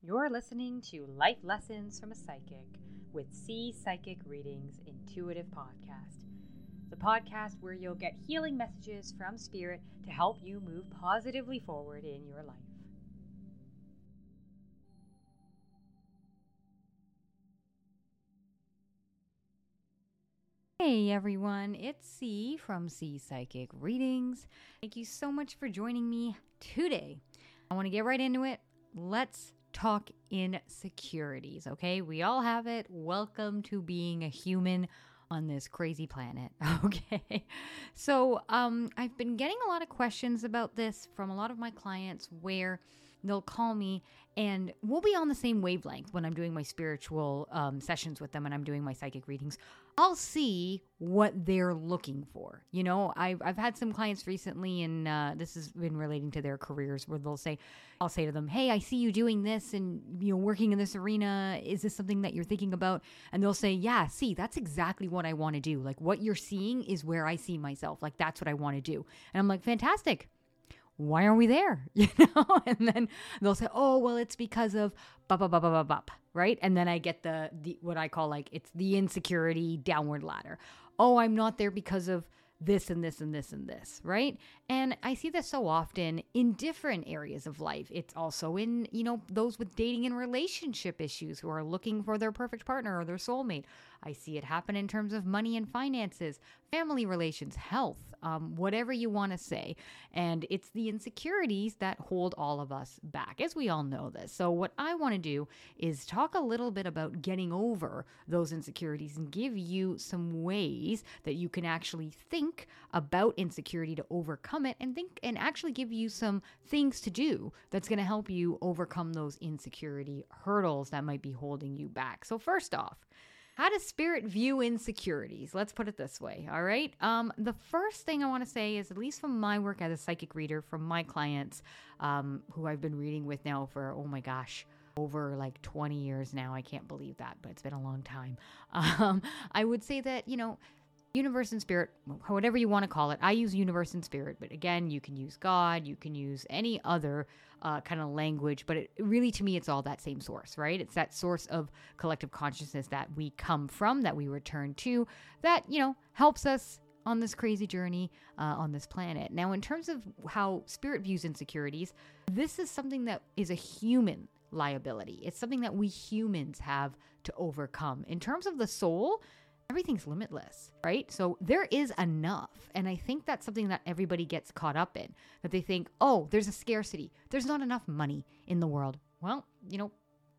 You're listening to Life Lessons from a Psychic with C Psychic Readings Intuitive Podcast, the podcast where you'll get healing messages from Spirit to help you move positively forward in your life. Hey everyone, it's C from C Psychic Readings. Thank you so much for joining me today. I want to get right into it. Let's talk insecurities, okay? We all have it. Welcome to being a human on this crazy planet, okay? So, um I've been getting a lot of questions about this from a lot of my clients where they'll call me and we'll be on the same wavelength when I'm doing my spiritual um, sessions with them and I'm doing my psychic readings. I'll see what they're looking for. You know, I've, I've had some clients recently, and uh, this has been relating to their careers, where they'll say, I'll say to them, Hey, I see you doing this and, you know, working in this arena. Is this something that you're thinking about? And they'll say, Yeah, C, that's exactly what I want to do. Like, what you're seeing is where I see myself. Like, that's what I want to do. And I'm like, Fantastic why aren't we there? You know? And then they'll say, oh, well, it's because of bop, bop, bop, bop, bop, right? And then I get the, the, what I call like, it's the insecurity downward ladder. Oh, I'm not there because of this and this and this and this, right? And I see this so often in different areas of life. It's also in, you know, those with dating and relationship issues who are looking for their perfect partner or their soulmate. I see it happen in terms of money and finances, family relations, health, um, whatever you want to say. And it's the insecurities that hold all of us back, as we all know this. So, what I want to do is talk a little bit about getting over those insecurities and give you some ways that you can actually think about insecurity to overcome it and think and actually give you some things to do that's going to help you overcome those insecurity hurdles that might be holding you back. So, first off, how does spirit view insecurities? Let's put it this way. All right. Um, the first thing I want to say is, at least from my work as a psychic reader, from my clients, um, who I've been reading with now for oh my gosh, over like 20 years now. I can't believe that, but it's been a long time. Um, I would say that you know universe and spirit, whatever you want to call it. I use universe and spirit, but again, you can use God, you can use any other uh, kind of language, but it really, to me, it's all that same source, right? It's that source of collective consciousness that we come from, that we return to, that, you know, helps us on this crazy journey uh, on this planet. Now, in terms of how spirit views insecurities, this is something that is a human liability. It's something that we humans have to overcome. In terms of the soul, everything's limitless, right? So there is enough. And I think that's something that everybody gets caught up in that they think, oh, there's a scarcity. There's not enough money in the world. Well, you know,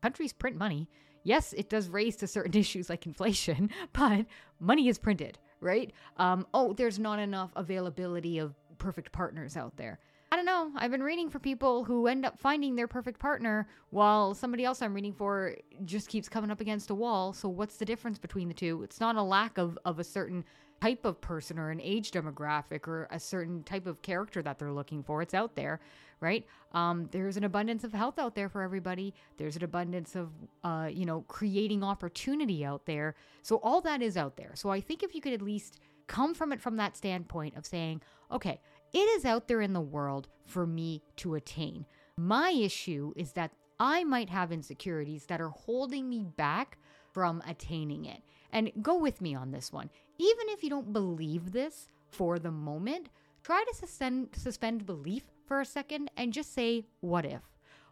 countries print money. Yes, it does raise to certain issues like inflation, but money is printed, right? Um, oh, there's not enough availability of perfect partners out there. I don't know. I've been reading for people who end up finding their perfect partner while somebody else I'm reading for just keeps coming up against a wall. So, what's the difference between the two? It's not a lack of, of a certain type of person or an age demographic or a certain type of character that they're looking for. It's out there, right? Um, there's an abundance of health out there for everybody. There's an abundance of, uh, you know, creating opportunity out there. So, all that is out there. So, I think if you could at least come from it from that standpoint of saying, okay, it is out there in the world for me to attain. My issue is that I might have insecurities that are holding me back from attaining it. And go with me on this one. Even if you don't believe this for the moment, try to suspend, suspend belief for a second and just say, what if?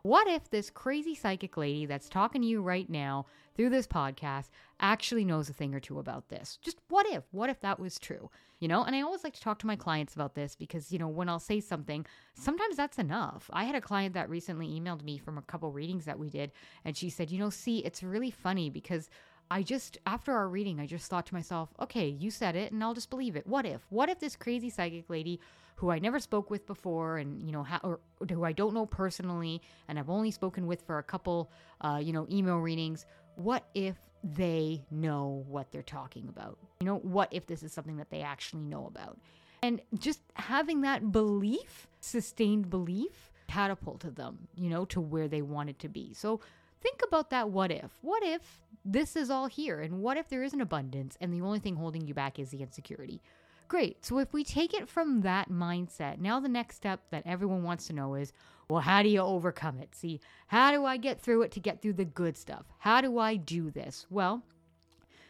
What if this crazy psychic lady that's talking to you right now through this podcast actually knows a thing or two about this? Just what if? What if that was true? You know, and I always like to talk to my clients about this because, you know, when I'll say something, sometimes that's enough. I had a client that recently emailed me from a couple readings that we did, and she said, you know, C, it's really funny because I just, after our reading, I just thought to myself, okay, you said it and I'll just believe it. What if? What if this crazy psychic lady who I never spoke with before and, you know, ha- or, who I don't know personally and I've only spoken with for a couple, uh, you know, email readings, what if they know what they're talking about? You know, what if this is something that they actually know about? And just having that belief, sustained belief, catapulted them, you know, to where they wanted to be. So, think about that what if. What if this is all here? And what if there is an abundance and the only thing holding you back is the insecurity? Great. So if we take it from that mindset, now the next step that everyone wants to know is well, how do you overcome it? See, how do I get through it to get through the good stuff? How do I do this? Well,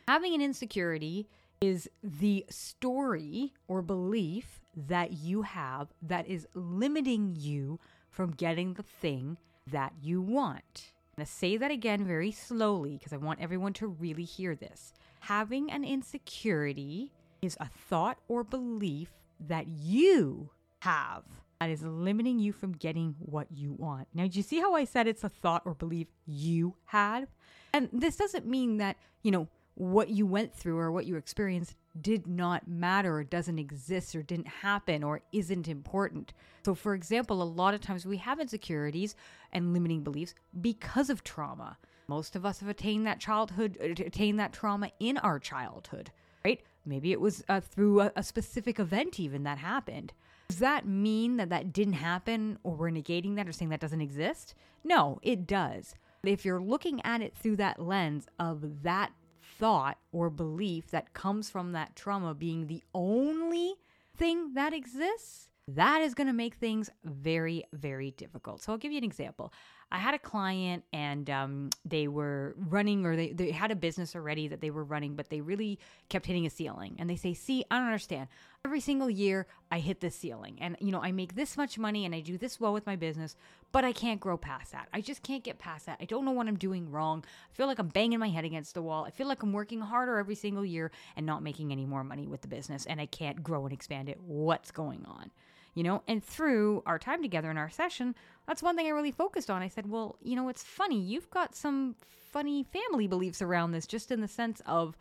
having an insecurity is the story or belief that you have that is limiting you from getting the thing that you want. I'm going to say that again very slowly because I want everyone to really hear this. Having an insecurity is a thought or belief that you have that is limiting you from getting what you want. Now, do you see how I said it's a thought or belief you had? And this doesn't mean that, you know, what you went through or what you experienced did not matter or doesn't exist or didn't happen or isn't important. So, for example, a lot of times we have insecurities and limiting beliefs because of trauma. Most of us have attained that childhood, attained that trauma in our childhood, right? Maybe it was uh, through a, a specific event, even that happened. Does that mean that that didn't happen or we're negating that or saying that doesn't exist? No, it does. If you're looking at it through that lens of that thought or belief that comes from that trauma being the only thing that exists, that is going to make things very, very difficult. So I'll give you an example. I had a client and um, they were running or they, they had a business already that they were running, but they really kept hitting a ceiling. And they say, C, I don't understand. Every single year I hit this ceiling and, you know, I make this much money and I do this well with my business, but I can't grow past that. I just can't get past that. I don't know what I'm doing wrong. I feel like I'm banging my head against the wall. I feel like I'm working harder every single year and not making any more money with the business and I can't grow and expand it. What's going on? You know? And through our time together in our session that's one thing i really focused on. I said well you know it's funny. You've got some funny family beliefs around this just in the sense of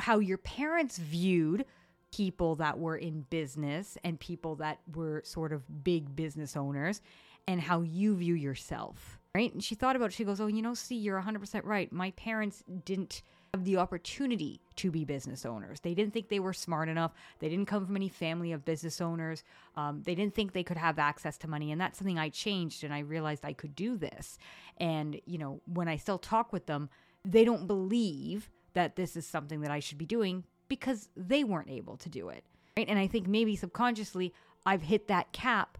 how your parents viewed people that were in business and people that were sort of big business owners and how you view yourself. Right? And she thought about it. She goes oh you know C you're 100% right. My parents didn't have the opportunity to be business owners. They didn't think they were smart enough. They didn't come from any family of business owners. Um, they didn't think they could have access to money. And that's something I changed and I realized I could do this. And, you know, when I still talk with them, they don't believe that this is something that I should be doing because they weren't able to do it. Right. And I think maybe subconsciously I've hit that cap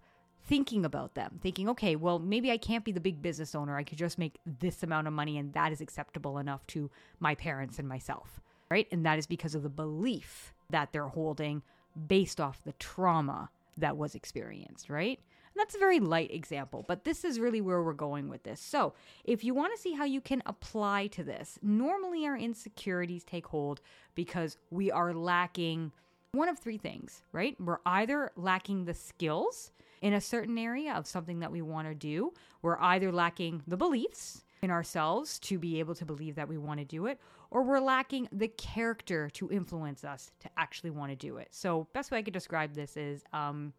thinking about them, thinking, okay, well, maybe I can't be the big business owner. I could just make this amount of money and that is acceptable enough to my parents and myself, right? And that is because of the belief that they're holding based off the trauma that was experienced, right? And that's a very light example, but this is really where we're going with this. So, if you want to see how you can apply to this, normally our insecurities take hold because we are lacking one of three things, right? We're either lacking the skills in a certain area of something that we want to do. We're either lacking the beliefs in ourselves to be able to believe that we want to do it, or we're lacking the character to influence us to actually want to do it. So, best way I could describe this is um,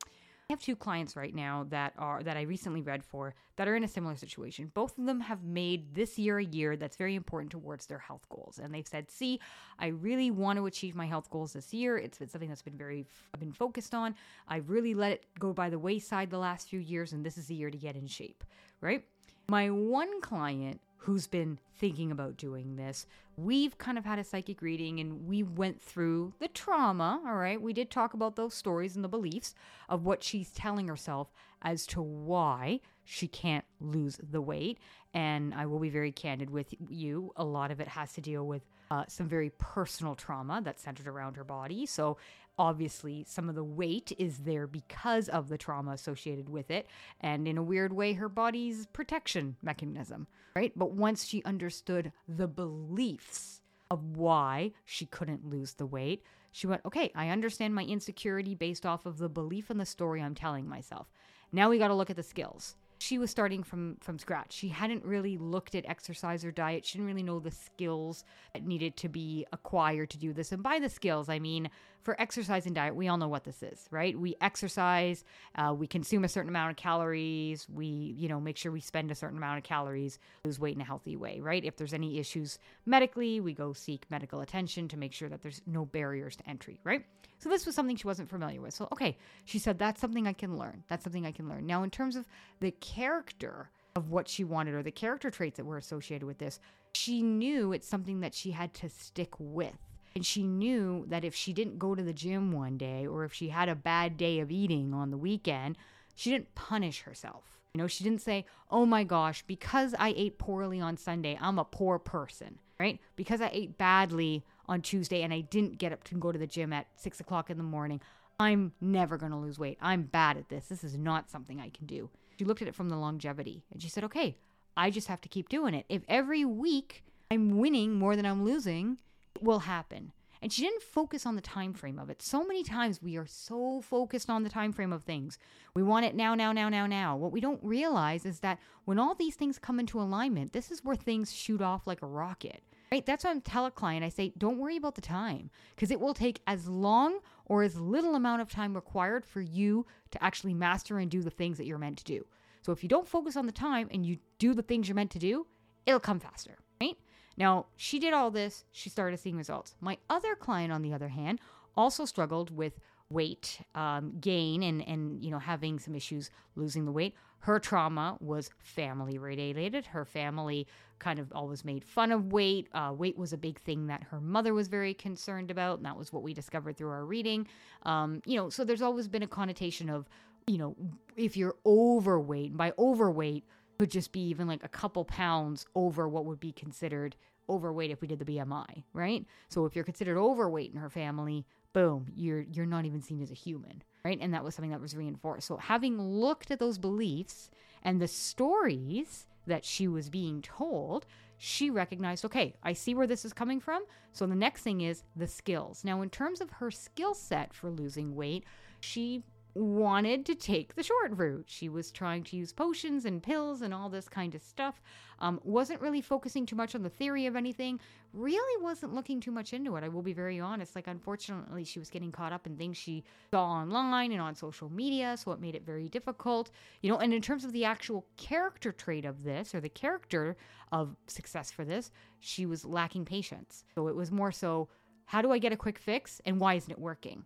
I have two clients right now that are that I recently read for that are in a similar situation. Both of them have made this year a year that's very important towards their health goals, and they've said, "C, I really want to achieve my health goals this year. It's been something that's been very I've been focused on. I've really let it go by the wayside the last few years, and this is the year to get in shape." Right? My one client who's been thinking about doing this. We've kind of had a psychic reading and we went through the trauma, all right? We did talk about those stories and the beliefs of what she's telling herself as to why she can't lose the weight. And I will be very candid with you. A lot of it has to deal with uh, some very personal trauma that's centered around her body. So obviously some of the weight is there because of the trauma associated with it and in a weird way her body's protection mechanism right? But once she understood the beliefs of why she couldn't lose the weight she went okay i understand my insecurity based off of the belief and the story i'm telling myself. Now we got to look at the skills she was starting from from scratch. She hadn't really looked at exercise or diet. She didn't really know the skills that needed to be acquired to do this. And by the skills, I mean for exercise and diet, we all know what this is, right? We exercise, uh, we consume a certain amount of calories, we, you know, make sure we spend a certain amount of calories, lose weight in a healthy way, right? If there's any issues medically, we go seek medical attention to make sure that there's no barriers to entry, right? So this was something she wasn't familiar with. So, okay, she said, that's something I can learn. That's something I can learn. Now, in terms of the character of what she wanted or the character traits that were associated with this, she knew it's something that she had to stick with and she knew that if she didn't go to the gym one day or if she had a bad day of eating on the weekend, she didn't punish herself. You know, she didn't say, oh my gosh, because I ate poorly on Sunday, I'm a poor person, right? Because I ate badly on Tuesday and I didn't get up to go to the gym at six o'clock in the morning, I'm never going to lose weight. I'm bad at this. This is not something I can do. She looked at it from the longevity and she said, okay, I just have to keep doing it. If every week I'm winning more than I'm losing, it will happen and she didn't focus on the time frame of it so many times we are so focused on the time frame of things we want it now now now now now what we don't realize is that when all these things come into alignment this is where things shoot off like a rocket right? That's why i tell a client i say don't worry about the time because it will take as long or as little amount of time required for you to actually master and do the things that you're meant to do. So if you don't focus on the time and you do the things you're meant to do it'll come faster right? Now, she did all this, she started seeing results. My other client, on the other hand, also struggled with weight um, gain and, and, you know, having some issues losing the weight. Her trauma was family related. Her family kind of always made fun of weight. Uh, weight was a big thing that her mother was very concerned about, and that was what we discovered through our reading. Um, you know, so there's always been a connotation of, you know, if you're overweight, and by overweight, could just be even like a couple pounds over what would be considered overweight if we did the BMI, right? So if you're considered overweight in her family, boom, you're you're not even seen as a human, right? And that was something that was reinforced. So having looked at those beliefs and the stories that she was being told, she recognized, okay, I see where this is coming from. So the next thing is the skills. Now, in terms of her skill set for losing weight, she wanted to take the short route. She was trying to use potions and pills and all this kind of stuff. Um, wasn't really focusing too much on the theory of anything. Really wasn't looking too much into it. I will be very honest. Like, unfortunately, she was getting caught up in things she saw online and on social media, so it made it very difficult. You know, and in terms of the actual character trait of this or the character of success for this, she was lacking patience. So it was more so, how do I get a quick fix and why isn't it working?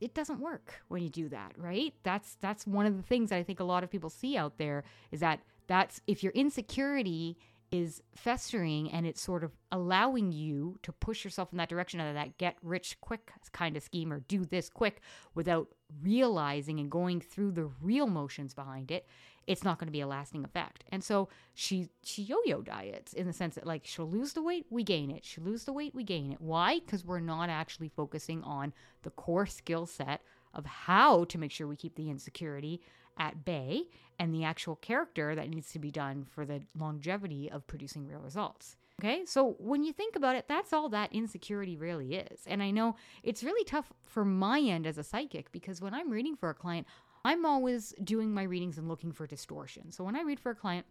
It doesn't work when you do that, right? That's that's one of the things that I think a lot of people see out there is that that's if your insecurity is festering and it's sort of allowing you to push yourself in that direction of that get rich quick kind of scheme or do this quick without realizing and going through the real motions behind it it's not going to be a lasting effect. And so she she yo-yo diets in the sense that like she'll lose the weight, we gain it. She'll lose the weight, we gain it. Why? Because we're not actually focusing on the core skill set of how to make sure we keep the insecurity at bay and the actual character that needs to be done for the longevity of producing real results. Okay, so when you think about it, that's all that insecurity really is. And I know it's really tough for my end as a psychic because when I'm reading for a client, I'm always doing my readings and looking for distortion. So when I read for a client,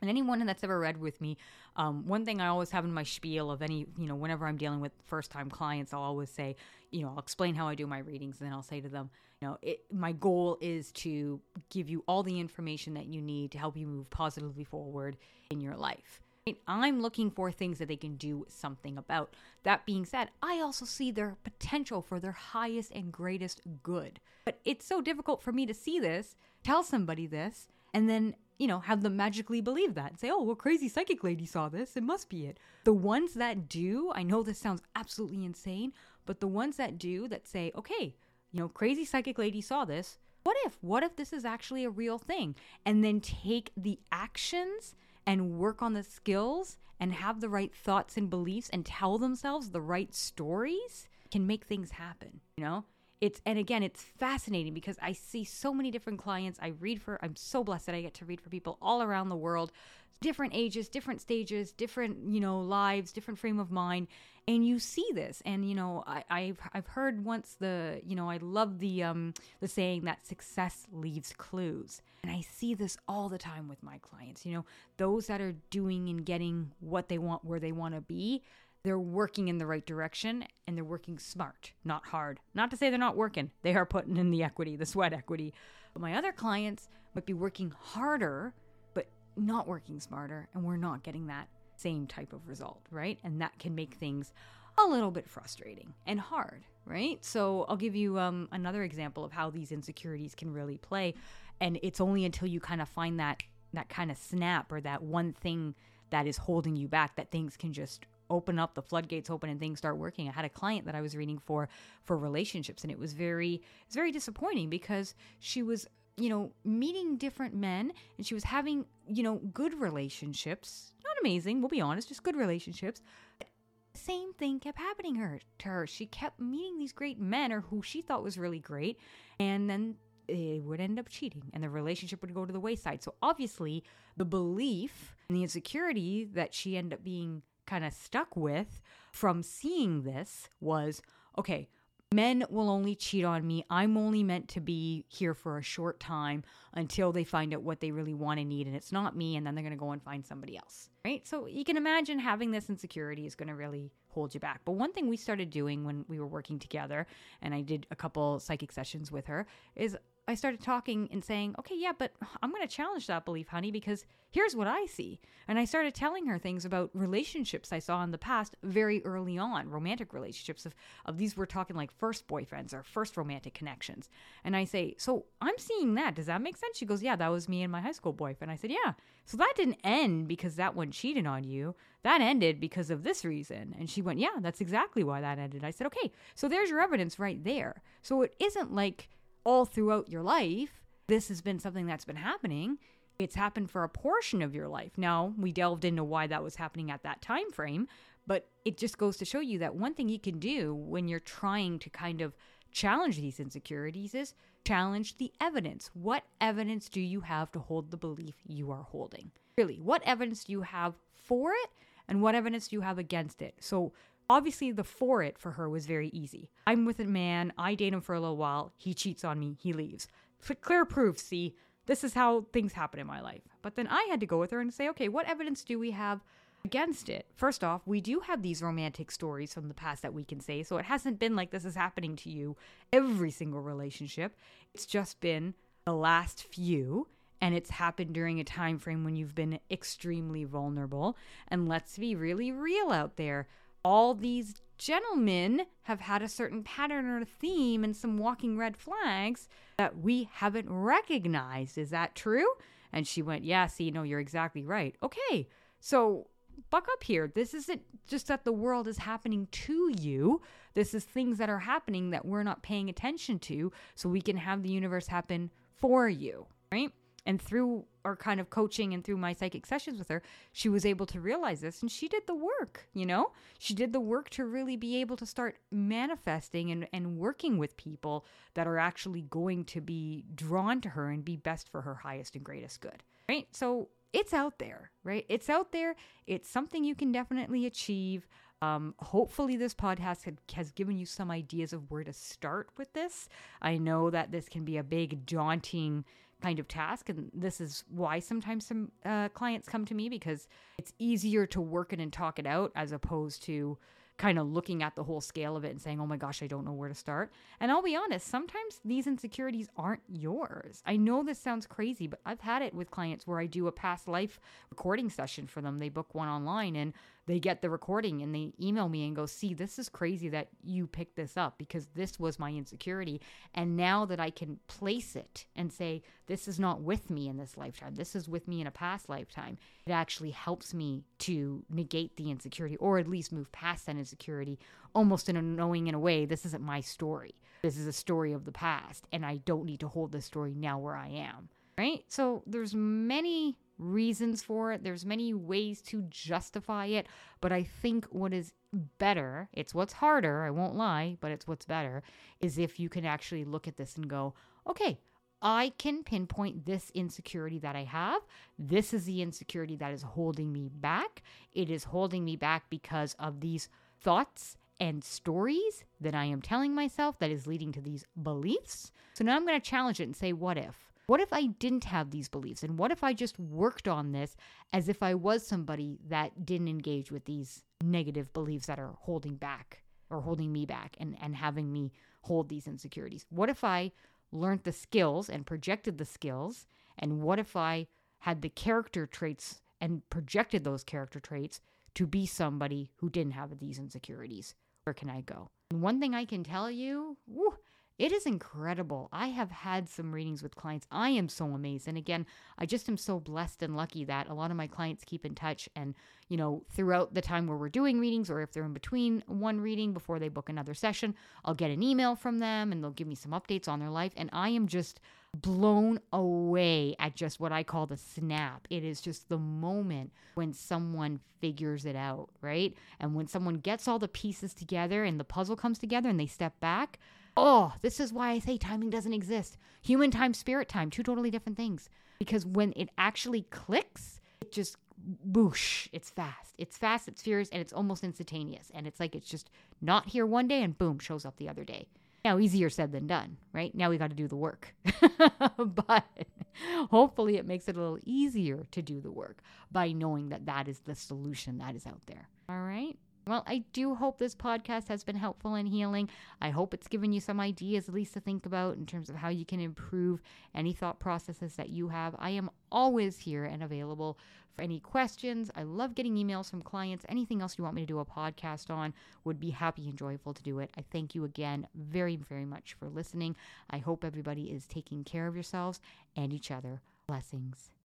and anyone that's ever read with me, um, one thing I always have in my spiel of any, you know, whenever I'm dealing with first time clients, I'll always say, you know, I'll explain how I do my readings, and then I'll say to them, you know, it, my goal is to give you all the information that you need to help you move positively forward in your life. I'm looking for things that they can do something about. That being said, I also see their potential for their highest and greatest good. But it's so difficult for me to see this, tell somebody this, and then, you know, have them magically believe that and say, oh, well, crazy psychic lady saw this. It must be it. The ones that do, I know this sounds absolutely insane, but the ones that do that say, okay, you know, crazy psychic lady saw this. What if? What if this is actually a real thing? And then take the actions and work on the skills and have the right thoughts and beliefs and tell themselves the right stories can make things happen, you know? It's and again, it's fascinating because I see so many different clients. I read for I'm so blessed that I get to read for people all around the world, different ages, different stages, different, you know, lives, different frame of mind. And you see this. And you know I, have I've heard once the you know i love the um the saying that success leaves clues. And i see this all the time with my clients you know those that are doing and getting what they want where they want to be they're working in the right direction and they're working smart not hard not to say they're not working they are putting in the equity the sweat equity but my other clients might be working harder but not working smarter and we're not getting that same type of result, right? And that can make things a little bit frustrating and hard, right? So I'll give you um, another example of how these insecurities can really play, and it's only until you kind of find that that kind of snap or that one thing that is holding you back that things can just open up the floodgates open and things start working i had a client that i was reading for for relationships and it was very it's very disappointing because she was you know, meeting different men and she was having, you know, good relationships. Not amazing, we'll be honest, just good relationships. Same thing kept happening her to her. She kept meeting these great men or who she thought was really great, and then they would end up cheating and the relationship would go to the wayside. So obviously, the belief and the insecurity that she ended up being kind of stuck with from seeing this was okay, men will only cheat on me. I'm only meant to be here for a short time until they find out what they really want and need. And it's not me. And then they're going to go and find somebody else. Right. So you can imagine having this insecurity is going to really hold you back. But one thing we started doing when we were working together, and I did a couple psychic sessions with her, is I started talking and saying, okay, yeah, but I'm going to challenge that belief, honey, because here's what I see. And I started telling her things about relationships I saw in the past very early on, romantic relationships of, of these we're talking like first boyfriends or first romantic connections. And I say, so I'm seeing that. Does that make sense? She goes, yeah, that was me and my high school boyfriend. I said, yeah. So that didn't end because that one cheated on you. That ended because of this reason. And she went, yeah, that's exactly why that ended. I said, okay, so there's your evidence right there. So it isn't like, all throughout your life, this has been something that's been happening. It's happened for a portion of your life. Now, we delved into why that was happening at that time frame, but it just goes to show you that one thing you can do when you're trying to kind of challenge these insecurities is challenge the evidence. What evidence do you have to hold the belief you are holding? Really, what evidence do you have for it and what evidence do you have against it? So, Obviously, the for it for her was very easy. I'm with a man, I date him for a little while, he cheats on me, he leaves. Clear proof, see, this is how things happen in my life. But then I had to go with her and say, okay, what evidence do we have against it? First off, we do have these romantic stories from the past that we can say, so it hasn't been like this is happening to you every single relationship. It's just been the last few and it's happened during a time frame when you've been extremely vulnerable. And let's be really real out there all these gentlemen have had a certain pattern or theme and some walking red flags that we haven't recognized. Is that true? And she went, Yeah, C, no, you're exactly right. Okay, so buck up here. This isn't just that the world is happening to you. This is things that are happening that we're not paying attention to so we can have the universe happen for you, right? And through our kind of coaching and through my psychic sessions with her, she was able to realize this and she did the work, you know? She did the work to really be able to start manifesting and, and working with people that are actually going to be drawn to her and be best for her highest and greatest good, right? So it's out there, right? It's out there. It's something you can definitely achieve. Um, hopefully, this podcast had, has given you some ideas of where to start with this. I know that this can be a big, daunting kind of task. And this is why sometimes some uh, clients come to me because it's easier to work it and talk it out as opposed to kind of looking at the whole scale of it and saying, oh my gosh, I don't know where to start. And I'll be honest, sometimes these insecurities aren't yours. I know this sounds crazy, but I've had it with clients where I do a past life recording session for them. They book one online and they get the recording and they email me and go, C, this is crazy that you picked this up because this was my insecurity. And now that I can place it and say, This is not with me in this lifetime, this is with me in a past lifetime, it actually helps me to negate the insecurity or at least move past that insecurity almost in a knowing in a way this isn't my story. This is a story of the past and I don't need to hold this story now where I am. Right? So there's many reasons for it. There's many ways to justify it, but I think what is better, it's what's harder, I won't lie, but it's what's better is if you can actually look at this and go, "Okay, I can pinpoint this insecurity that I have. This is the insecurity that is holding me back. It is holding me back because of these thoughts and stories that I am telling myself that is leading to these beliefs. So now I'm going to challenge it and say, what if? What if I didn't have these beliefs? And what if I just worked on this as if I was somebody that didn't engage with these negative beliefs that are holding back or holding me back and, and having me hold these insecurities? What if I learned the skills and projected the skills? And what if I had the character traits and projected those character traits to be somebody who didn't have these insecurities? Where can I go? And one thing I can tell you, whew, it is incredible. I have had some readings with clients. I am so amazed. And again, I just am so blessed and lucky that a lot of my clients keep in touch. And, you know, throughout the time where we're doing readings, or if they're in between one reading before they book another session, I'll get an email from them and they'll give me some updates on their life. And I am just blown away at just what I call the snap. It is just the moment when someone figures it out, right? And when someone gets all the pieces together and the puzzle comes together and they step back. Oh, this is why I say timing doesn't exist. Human time, spirit time, two totally different things. Because when it actually clicks, it just boosh, it's fast. It's fast, it's furious, and it's almost instantaneous. And it's like it's just not here one day and boom, shows up the other day. Now, easier said than done, right? Now we got to do the work. but hopefully, it makes it a little easier to do the work by knowing that that is the solution that is out there. All right. Well, I do hope this podcast has been helpful and healing. I hope it's given you some ideas, at least to think about in terms of how you can improve any thought processes that you have. I am always here and available for any questions. I love getting emails from clients. Anything else you want me to do a podcast on, would be happy and joyful to do it. I thank you again very, very much for listening. I hope everybody is taking care of yourselves and each other. Blessings.